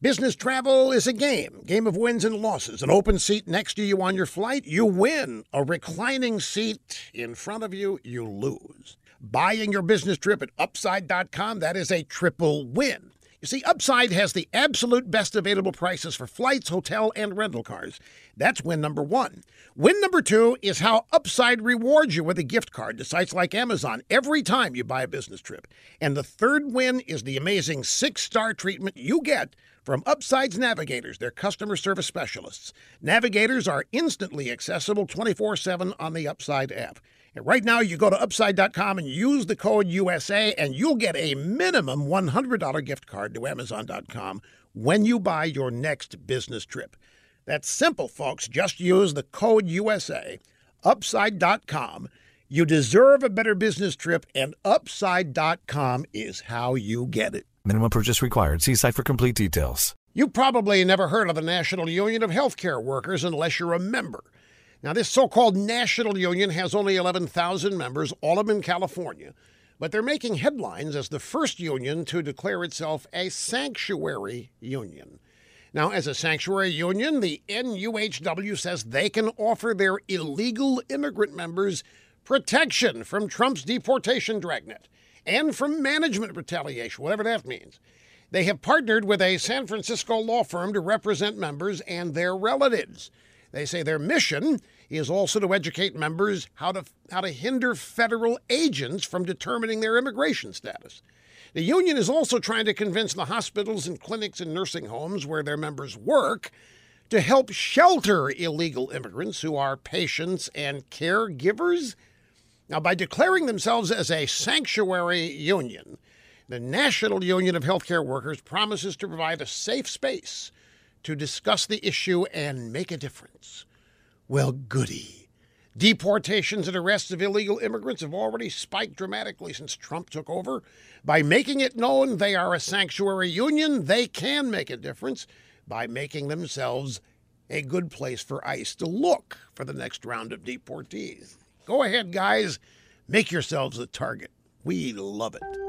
Business travel is a game, game of wins and losses. An open seat next to you on your flight, you win. A reclining seat in front of you, you lose. Buying your business trip at upside.com, that is a triple win. You see, Upside has the absolute best available prices for flights, hotel, and rental cars. That's win number one. Win number two is how Upside rewards you with a gift card to sites like Amazon every time you buy a business trip. And the third win is the amazing six star treatment you get from Upside's Navigators, their customer service specialists. Navigators are instantly accessible 24 7 on the Upside app. And right now, you go to upside.com and use the code USA, and you'll get a minimum $100 gift card to Amazon.com when you buy your next business trip. That's simple, folks. Just use the code USA, upside.com. You deserve a better business trip, and upside.com is how you get it. Minimum purchase required. See site for complete details. You probably never heard of the National Union of Healthcare Workers unless you're a member. Now, this so called national union has only 11,000 members, all of them in California, but they're making headlines as the first union to declare itself a sanctuary union. Now, as a sanctuary union, the NUHW says they can offer their illegal immigrant members protection from Trump's deportation dragnet and from management retaliation, whatever that means. They have partnered with a San Francisco law firm to represent members and their relatives. They say their mission is also to educate members how to, how to hinder federal agents from determining their immigration status. The union is also trying to convince the hospitals and clinics and nursing homes where their members work to help shelter illegal immigrants who are patients and caregivers. Now, by declaring themselves as a sanctuary union, the National Union of Healthcare Workers promises to provide a safe space to discuss the issue and make a difference. Well, goody. Deportations and arrests of illegal immigrants have already spiked dramatically since Trump took over. By making it known they are a sanctuary union, they can make a difference by making themselves a good place for ICE to look for the next round of deportees. Go ahead, guys. Make yourselves a target. We love it.